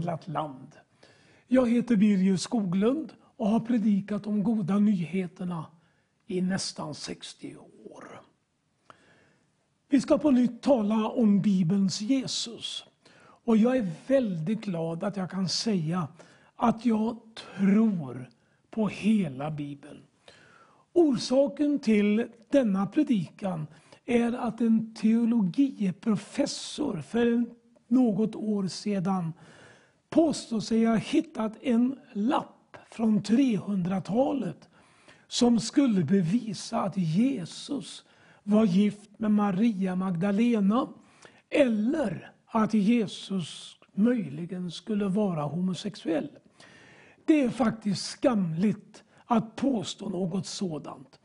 förvandlat land. Jag heter Birger Skoglund och har predikat om goda nyheterna i nästan 60 år. Vi ska på nytt tala om Bibelns Jesus. Och jag är väldigt glad att jag kan säga att jag tror på hela Bibeln. Orsaken till denna predikan är att en teologiprofessor för något år sedan påstår sig ha hittat en lapp från 300-talet som skulle bevisa att Jesus var gift med Maria Magdalena eller att Jesus möjligen skulle vara homosexuell. Det är faktiskt skamligt att påstå något sådant.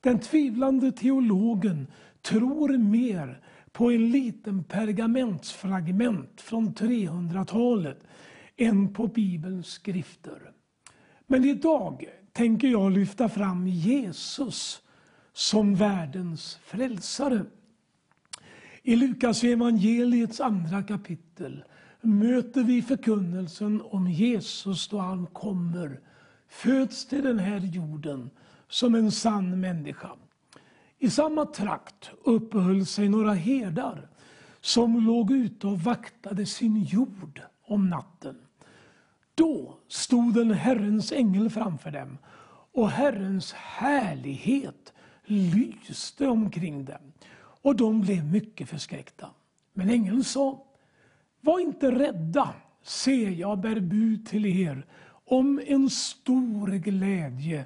Den tvivlande teologen tror mer på en liten pergamentsfragment från 300-talet än på Bibelns skrifter. Men idag tänker jag lyfta fram Jesus som världens frälsare. I Lukas evangeliets andra kapitel möter vi förkunnelsen om Jesus då han kommer, föds till den här jorden som en sann människa. I samma trakt uppehöll sig några herdar som låg ute och vaktade sin jord om natten. Då stod en Herrens ängel framför dem och Herrens härlighet lyste omkring dem och de blev mycket förskräckta. Men ängeln sa, var inte rädda, se jag bär bud till er om en stor glädje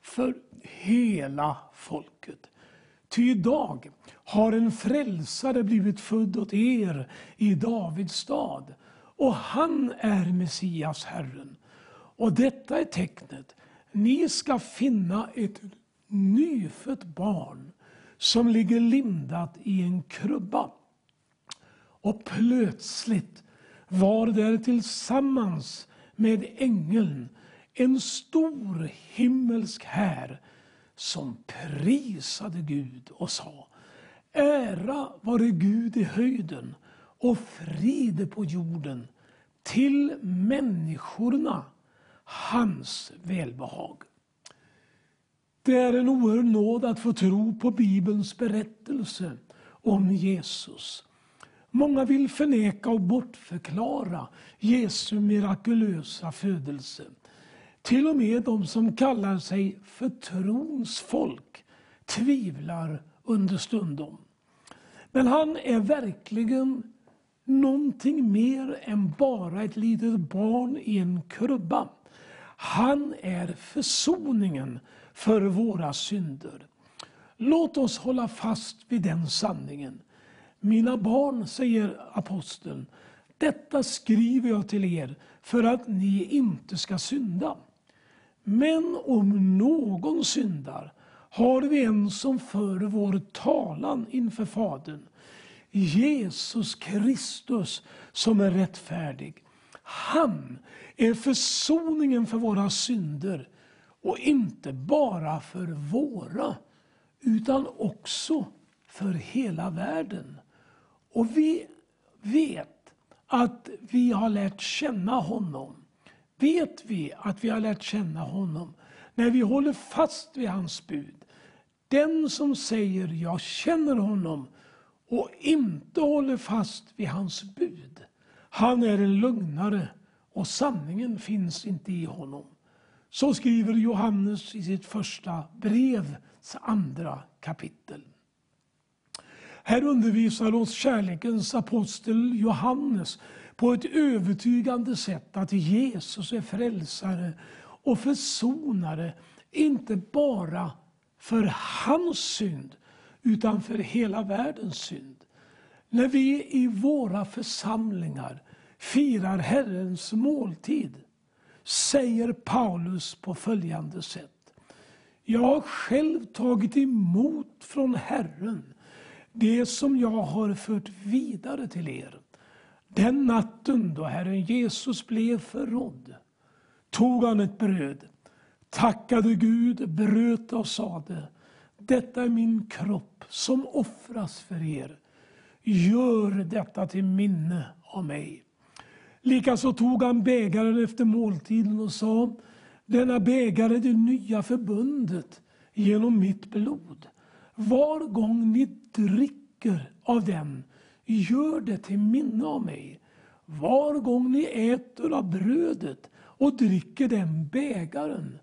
för hela folket. Ty idag har en frälsare blivit född åt er i Davids stad och han är Messias, Herren. Och detta är tecknet. Ni ska finna ett nyfött barn som ligger lindat i en krubba. Och plötsligt var där tillsammans med ängeln en stor himmelsk här som prisade Gud och sa Ära vare Gud i höjden och frid på jorden till människorna hans välbehag. Det är en oerhörd nåd att få tro på Bibelns berättelse om Jesus. Många vill förneka och bortförklara Jesu mirakulösa födelse. Till och med de som kallar sig för trons folk tvivlar understundom. Men han är verkligen någonting mer än bara ett litet barn i en krubba. Han är försoningen för våra synder. Låt oss hålla fast vid den sanningen. Mina barn, säger aposteln, detta skriver jag till er för att ni inte ska synda. Men om någon syndar har vi en som för vår talan inför Fadern. Jesus Kristus som är rättfärdig. Han är försoningen för våra synder och inte bara för våra utan också för hela världen. Och vi vet att vi har lärt känna honom vet vi att vi har lärt känna honom när vi håller fast vid hans bud. Den som säger jag känner honom och inte håller fast vid hans bud, han är en lögnare och sanningen finns inte i honom. Så skriver Johannes i sitt första brevs andra kapitel. Här undervisar oss kärlekens apostel Johannes på ett övertygande sätt att Jesus är frälsare och försonare, inte bara för hans synd, utan för hela världens synd. När vi i våra församlingar firar Herrens måltid säger Paulus på följande sätt. Jag har själv tagit emot från Herren det som jag har fört vidare till er. Den natten då Herren Jesus blev förrådd tog han ett bröd, tackade Gud, bröt och sade detta är min kropp som offras för er. gör detta till minne av mig. Likaså tog han bägaren efter måltiden och sa, denna bägare är det nya förbundet genom mitt blod. Var gång ni dricker av den, gör det till minne av mig. Var gång ni äter av brödet och dricker den bägaren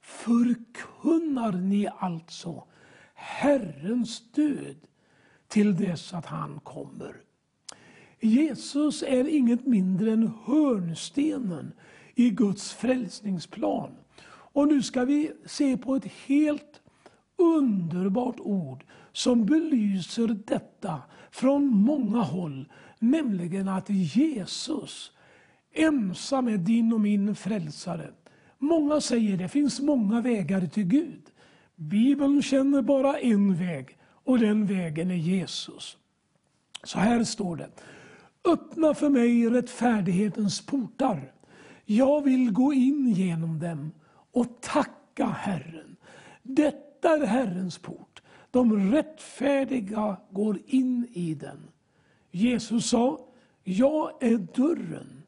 förkunnar ni alltså Herrens död till dess att han kommer. Jesus är inget mindre än hörnstenen i Guds frälsningsplan. Och nu ska vi se på ett helt underbart ord som belyser detta från många håll, nämligen att Jesus ensam är din och min frälsare. Många säger det finns många vägar till Gud. Bibeln känner bara en väg och den vägen är Jesus. Så här står det. Öppna för mig rättfärdighetens portar. Jag vill gå in genom dem och tacka Herren. Detta är Herrens port. De rättfärdiga går in i den. Jesus sa, jag är dörren.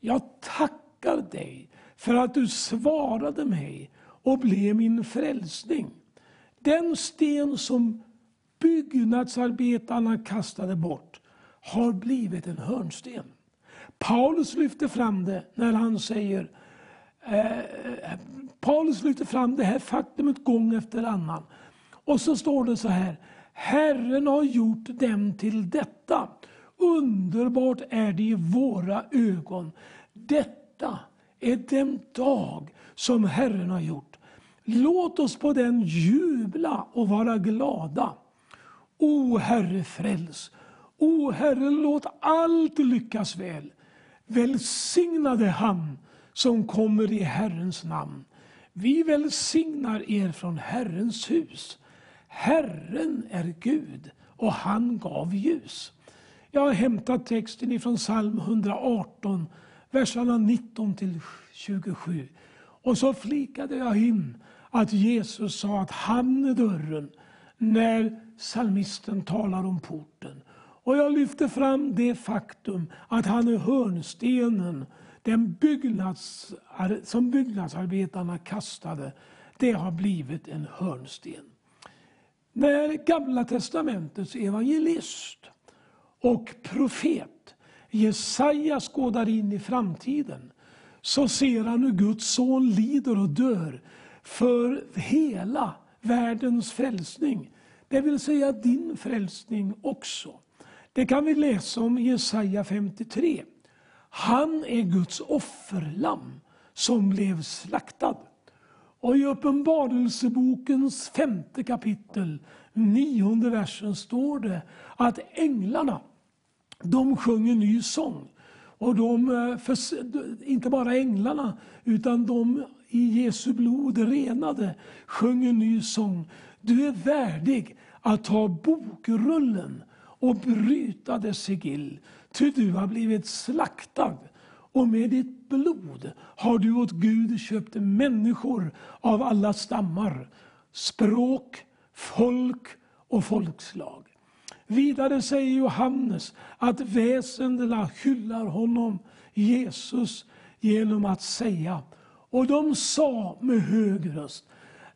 Jag tackar dig för att du svarade mig och blev min frälsning. Den sten som byggnadsarbetarna kastade bort har blivit en hörnsten. Paulus lyfter fram det när han säger eh, Paulus lyfter fram det här faktumet gång efter annan. Och så står det så här. Herren har gjort dem till detta. Underbart är det i våra ögon. Detta är den dag som Herren har gjort. Låt oss på den jubla och vara glada. O Herre, fräls. O Herre, låt allt lyckas väl. Välsignade han som kommer i Herrens namn. Vi välsignar er från Herrens hus. Herren är Gud och han gav ljus. Jag har hämtat texten ifrån psalm 118, verserna 19 till 27. Och så flikade jag in att Jesus sa att han är dörren när psalmisten talar om porten. Och jag lyfte fram det faktum att han är hörnstenen den byggnads, som byggnadsarbetarna kastade. Det har blivit en hörnsten. När Gamla testamentets evangelist och profet Jesaja skådar in i framtiden så ser han hur Guds son lider och dör för hela världens frälsning. Det vill säga din frälsning också. Det kan vi läsa om i Jesaja 53. Han är Guds offerlamm som blev slaktad. Och i Uppenbarelsebokens femte kapitel, nionde versen, står det att änglarna de sjöng en ny sång. Och de, eh, för, inte bara änglarna, utan de i Jesu blod renade sjöng en ny sång. Du är värdig att ta bokrullen och bryta dess sigill. Ty du har blivit slaktad och med ditt blod har du åt Gud köpt människor av alla stammar, språk, folk och folkslag. Vidare säger Johannes att väsendena hyllar honom, Jesus, genom att säga och de sa med hög röst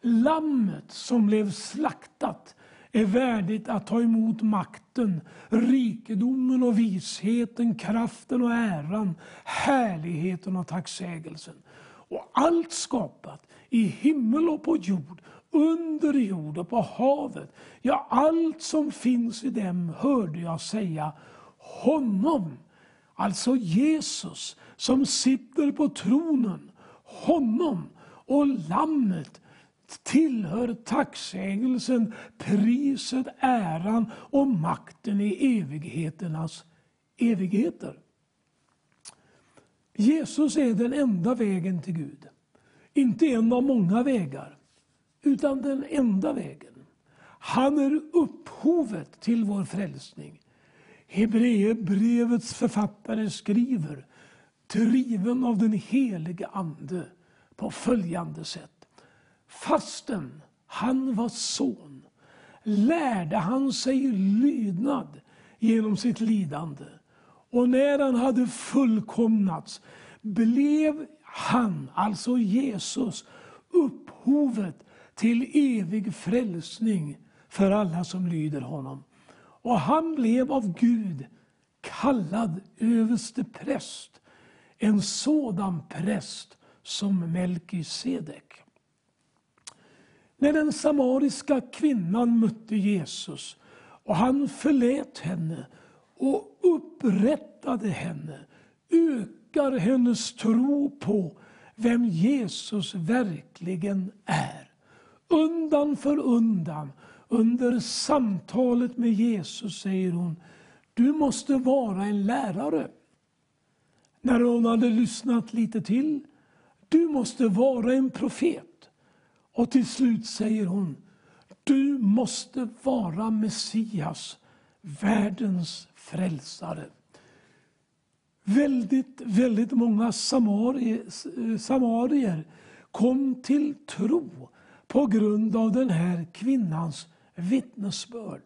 Lammet som blev slaktat är värdigt att ta emot makten, rikedomen och visheten, kraften och äran, härligheten och tacksägelsen. Och allt skapat i himmel och på jord, under jord och på havet, ja, allt som finns i dem hörde jag säga honom, alltså Jesus, som sitter på tronen, honom och lammet tillhör tacksägelsen, priset, äran och makten i evigheternas evigheter. Jesus är den enda vägen till Gud. Inte en av många vägar, utan den enda vägen. Han är upphovet till vår frälsning. Hebreerbrevets författare skriver, driven av den helige Ande, på följande sätt. Fastän han var son lärde han sig lydnad genom sitt lidande. Och när han hade fullkomnats blev han, alltså Jesus, upphovet till evig frälsning för alla som lyder honom. Och han blev av Gud kallad överste präst, en sådan präst som Melkisedek. När den samariska kvinnan mötte Jesus och han förlät henne och upprättade henne, ökar hennes tro på vem Jesus verkligen är. Undan för undan, under samtalet med Jesus säger hon, du måste vara en lärare. När hon hade lyssnat lite till, du måste vara en profet. Och till slut säger hon, du måste vara Messias, världens frälsare. Väldigt, väldigt många samarier, samarier kom till tro på grund av den här kvinnans vittnesbörd.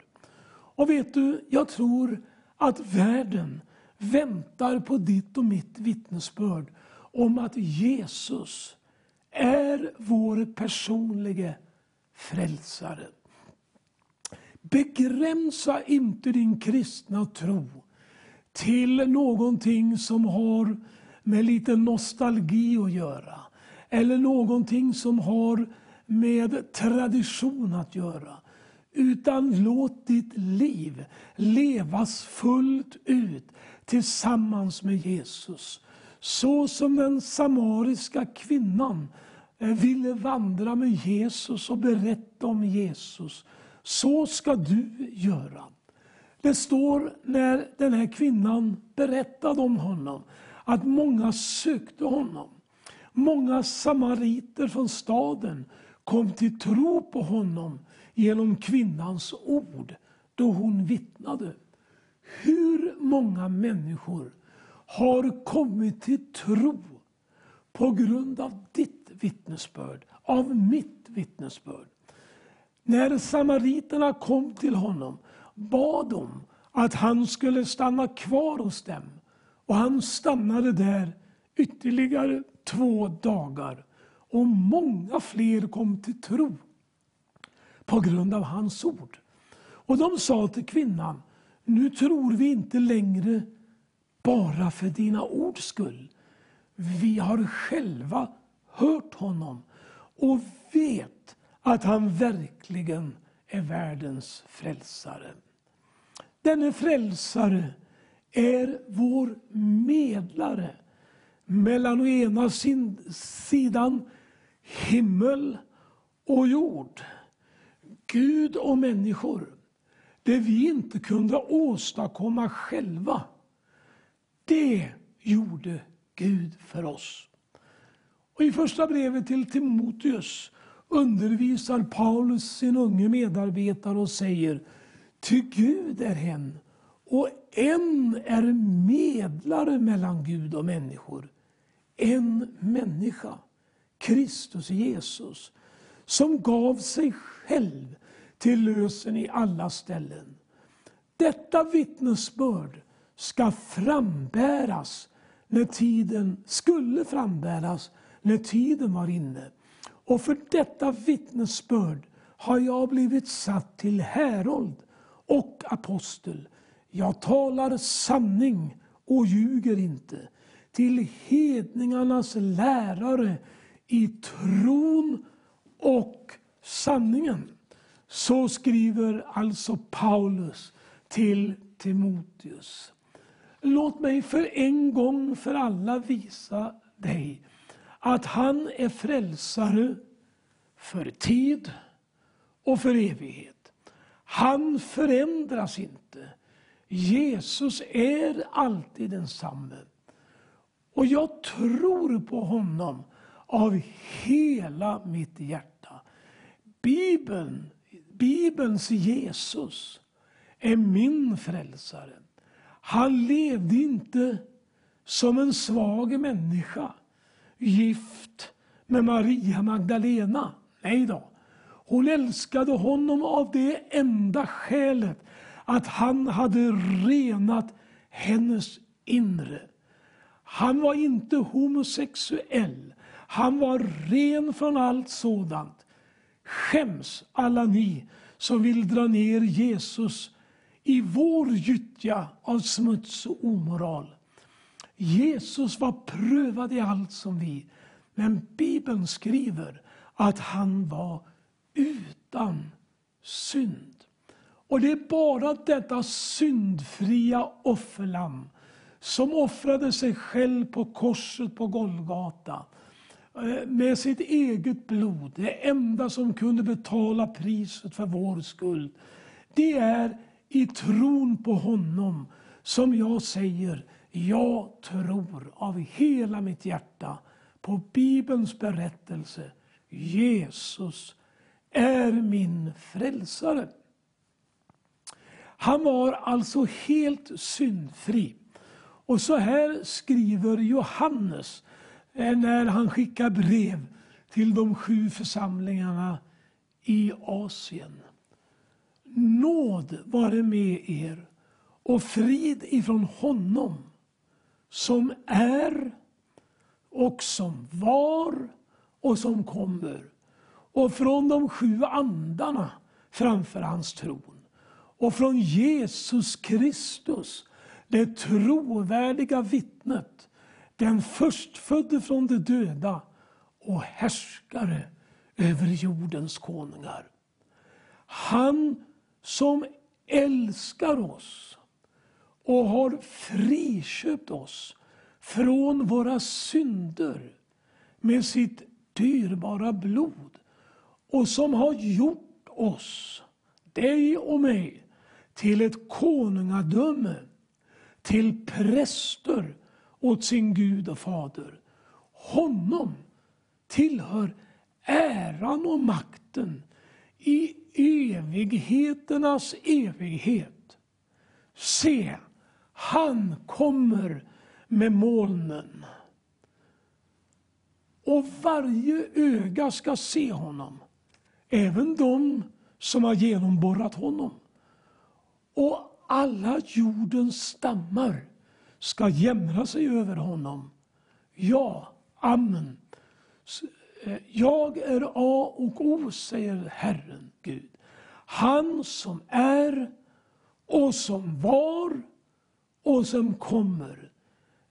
Och vet du, jag tror att världen väntar på ditt och mitt vittnesbörd om att Jesus är vår personliga frälsare. Begränsa inte din kristna tro till någonting som har med lite nostalgi att göra. Eller någonting som har med tradition att göra. Utan låt ditt liv levas fullt ut tillsammans med Jesus. Så som den samariska kvinnan eh, ville vandra med Jesus och berätta om Jesus. Så ska du göra. Det står när den här kvinnan berättade om honom att många sökte honom. Många samariter från staden kom till tro på honom genom kvinnans ord då hon vittnade. Hur många människor har kommit till tro på grund av ditt vittnesbörd, av mitt vittnesbörd? När samariterna kom till honom bad de att han skulle stanna kvar hos dem. Och han stannade där ytterligare två dagar. Och många fler kom till tro på grund av hans ord. Och de sa till kvinnan, nu tror vi inte längre bara för dina ords skull. Vi har själva hört honom och vet att han verkligen är världens frälsare. Denne frälsare är vår medlare mellan å ena sidan himmel och jord. Gud och människor. Det vi inte kunde åstadkomma själva. Det gjorde Gud för oss. Och I första brevet till Timoteus undervisar Paulus sin unge medarbetare och säger Ty Gud är hen och en är medlare mellan Gud och människor. En människa, Kristus Jesus, som gav sig själv till lösen i alla ställen. Detta vittnesbörd ska frambäras när tiden skulle frambäras när tiden var inne. Och för detta vittnesbörd har jag blivit satt till härold och apostel. Jag talar sanning och ljuger inte. Till hedningarnas lärare i tron och sanningen. Så skriver alltså Paulus till Timoteus. Låt mig för en gång för alla visa dig att han är frälsare för tid och för evighet. Han förändras inte. Jesus är alltid densamme. Och jag tror på honom av hela mitt hjärta. Bibeln, Bibelns Jesus är min frälsare. Han levde inte som en svag människa, gift med Maria Magdalena. Nej då. Hon älskade honom av det enda skälet att han hade renat hennes inre. Han var inte homosexuell. Han var ren från allt sådant. Skäms alla ni som vill dra ner Jesus i vår gyttja av smuts och omoral. Jesus var prövad i allt som vi, men Bibeln skriver att han var utan synd. Och det är bara detta syndfria offerlamm som offrade sig själv på korset på Golgata Eh, med sitt eget blod, det enda som kunde betala priset för vår skuld. Det är i tron på honom som jag säger, jag tror av hela mitt hjärta på Bibelns berättelse. Jesus är min frälsare. Han var alltså helt syndfri. Och så här skriver Johannes Eh, när han skickar brev till de sju församlingarna i Asien. Nåd vare med er och frid ifrån honom som är och som var och som kommer och från de sju andarna framför hans tron och från Jesus Kristus, det trovärdiga vittnet, den förstfödde från de döda och härskare över jordens konungar. Han som älskar oss och har friköpt oss från våra synder med sitt dyrbara blod och som har gjort oss, dig och mig, till ett konungadöme, till präster åt sin Gud och Fader. Honom tillhör äran och makten i evigheternas evighet. Se, han kommer med molnen. Och varje öga ska se honom, även de som har genomborrat honom. Och alla jordens stammar ska jämra sig över honom. Ja, amen. Eh, jag är A och O, säger Herren Gud. Han som är och som var och som kommer.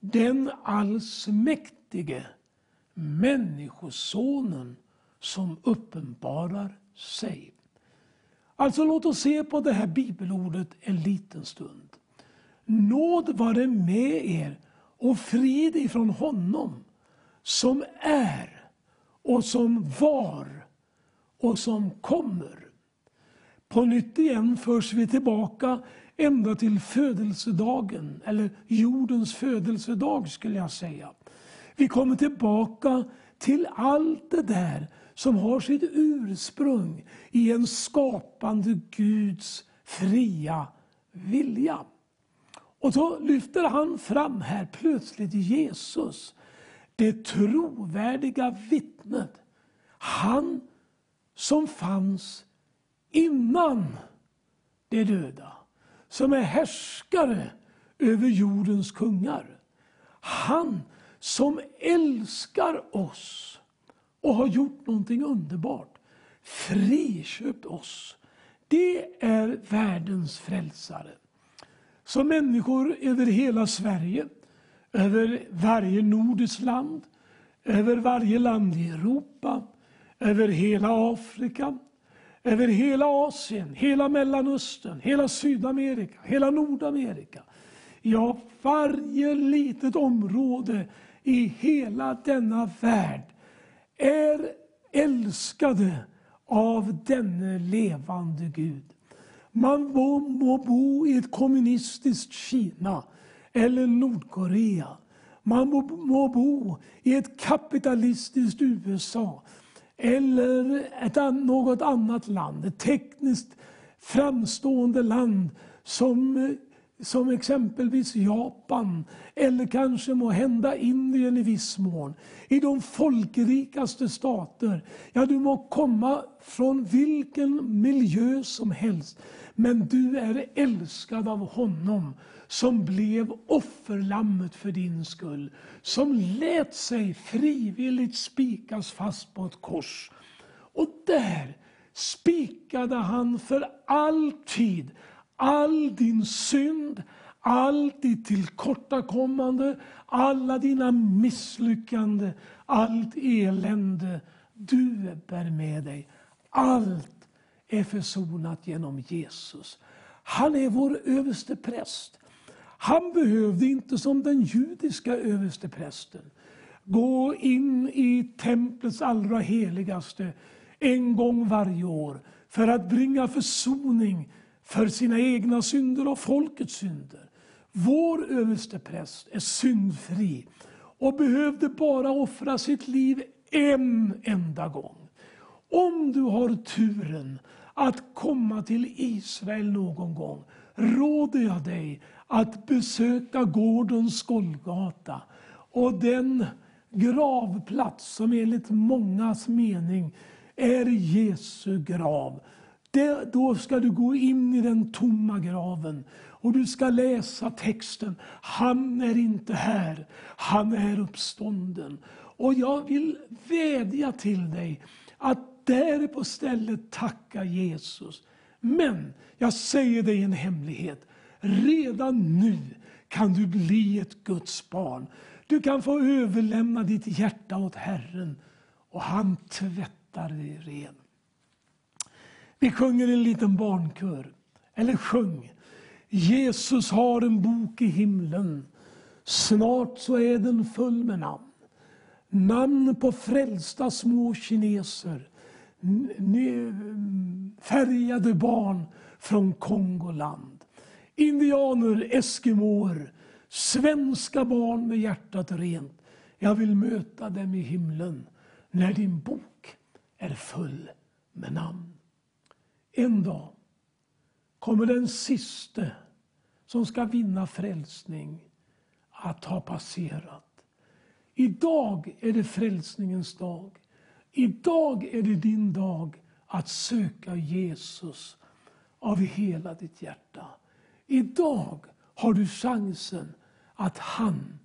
Den allsmäktige Människosonen som uppenbarar sig. Alltså låt oss se på det här bibelordet en liten stund. Nåd vare med er och frid ifrån honom som är och som var och som kommer. På nytt igen förs vi tillbaka ända till födelsedagen, eller jordens födelsedag skulle jag säga. Vi kommer tillbaka till allt det där som har sitt ursprung i en skapande Guds fria vilja. Och så lyfter han fram här plötsligt Jesus, det trovärdiga vittnet. Han som fanns innan de döda, som är härskare över jordens kungar. Han som älskar oss och har gjort någonting underbart. Friköpt oss. Det är världens frälsare. Så människor över hela Sverige, över varje nordiskt land, över varje land i Europa, över hela Afrika, över hela Asien, hela Mellanöstern, hela Sydamerika, hela Nordamerika. Ja, varje litet område i hela denna värld är älskade av denne levande Gud. Man må, må bo i ett kommunistiskt Kina eller Nordkorea. Man må, må bo i ett kapitalistiskt USA eller ett, något annat land, ett tekniskt framstående land som eh, som exempelvis Japan eller kanske må hända Indien i viss mån, i de folkrikaste stater. Ja, du må komma från vilken miljö som helst, men du är älskad av honom som blev offerlammet för din skull, som lät sig frivilligt spikas fast på ett kors. Och där spikade han för alltid all din synd, allt ditt tillkortakommande, alla dina misslyckanden, allt elände du bär med dig. Allt är försonat genom Jesus. Han är vår överste präst. Han behövde inte som den judiska översteprästen gå in i templets allra heligaste en gång varje år för att bringa försoning för sina egna synder och folkets synder. Vår överstepräst är syndfri och behövde bara offra sitt liv en enda gång. Om du har turen att komma till Israel någon gång råder jag dig att besöka gårdens Golgata och den gravplats som enligt mångas mening är Jesu grav. Det, då ska du gå in i den tomma graven och du ska läsa texten. Han är inte här, han är uppstånden. Och jag vill vädja till dig att där på stället tacka Jesus. Men jag säger dig en hemlighet. Redan nu kan du bli ett Guds barn. Du kan få överlämna ditt hjärta åt Herren och han tvättar dig ren. Vi sjunger en liten barnkör, eller sjung. Jesus har en bok i himlen. Snart så är den full med namn. Namn på frälsta små kineser. Mm, färgade barn från Kongoland. Indianer, eskimåer, svenska barn med hjärtat rent. Jag vill möta dem i himlen när din bok är full med namn. En dag kommer den siste som ska vinna frälsning att ha passerat. Idag är det frälsningens dag. Idag är det din dag att söka Jesus av hela ditt hjärta. Idag har du chansen att han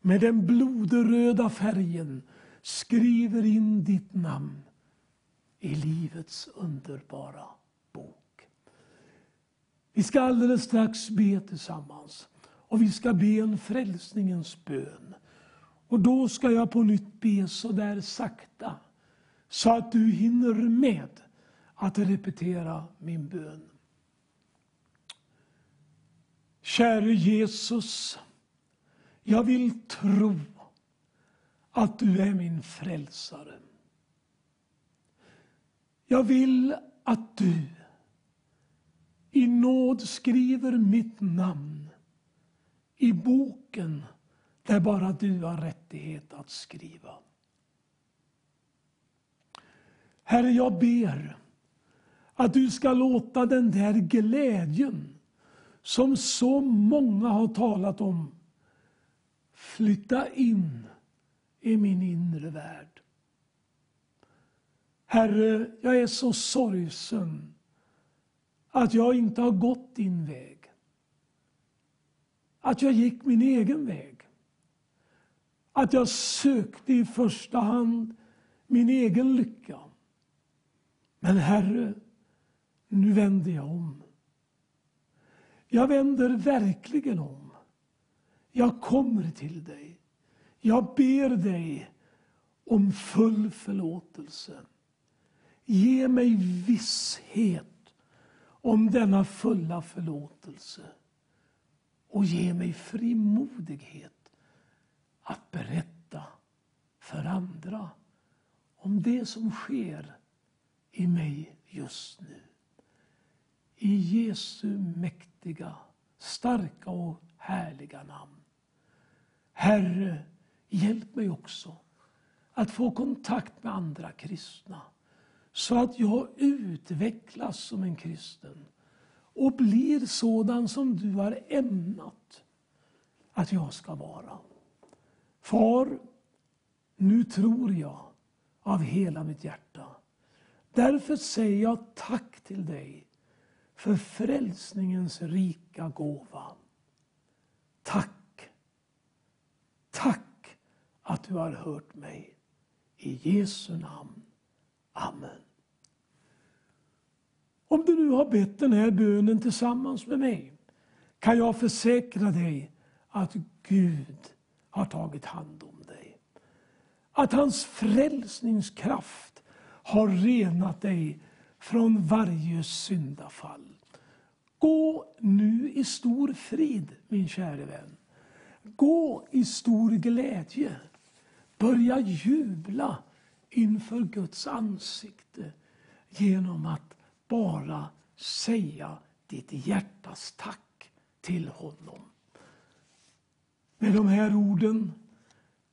med den blodröda färgen skriver in ditt namn i livets underbara. Vi ska alldeles strax be tillsammans och vi ska be en frälsningens bön. Och då ska jag på nytt be så där sakta så att du hinner med att repetera min bön. Käre Jesus, jag vill tro att du är min frälsare. Jag vill att du i nåd skriver mitt namn i boken där bara du har rättighet att skriva. Herre, jag ber att du ska låta den där glädjen som så många har talat om flytta in i min inre värld. Herre, jag är så sorgsen att jag inte har gått din väg. Att jag gick min egen väg. Att jag sökte i första hand min egen lycka. Men Herre, nu vänder jag om. Jag vänder verkligen om. Jag kommer till dig. Jag ber dig om full förlåtelse. Ge mig visshet om denna fulla förlåtelse och ge mig frimodighet att berätta för andra om det som sker i mig just nu. I Jesu mäktiga, starka och härliga namn. Herre, hjälp mig också att få kontakt med andra kristna så att jag utvecklas som en kristen och blir sådan som du har ämnat att jag ska vara. Far, nu tror jag av hela mitt hjärta. Därför säger jag tack till dig för frälsningens rika gåva. Tack, tack att du har hört mig. I Jesu namn. Amen. Om du nu har bett den här bönen tillsammans med mig kan jag försäkra dig att Gud har tagit hand om dig. Att hans frälsningskraft har renat dig från varje syndafall. Gå nu i stor frid, min käre vän. Gå i stor glädje. Börja jubla inför Guds ansikte genom att bara säga ditt hjärtas tack till honom. Med de här orden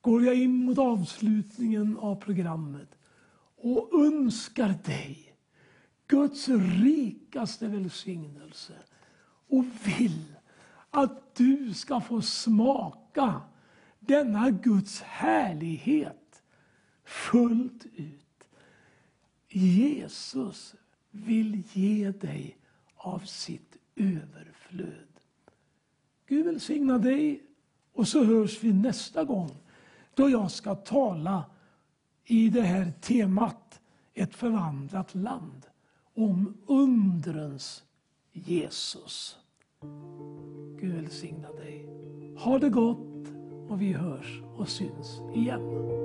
går jag in mot avslutningen av programmet och önskar dig Guds rikaste välsignelse och vill att du ska få smaka denna Guds härlighet fullt ut. Jesus vill ge dig av sitt överflöd. Gud välsigna dig och så hörs vi nästa gång då jag ska tala i det här temat Ett förvandlat land om undrens Jesus. Gud välsigna dig. Ha det gott och vi hörs och syns igen.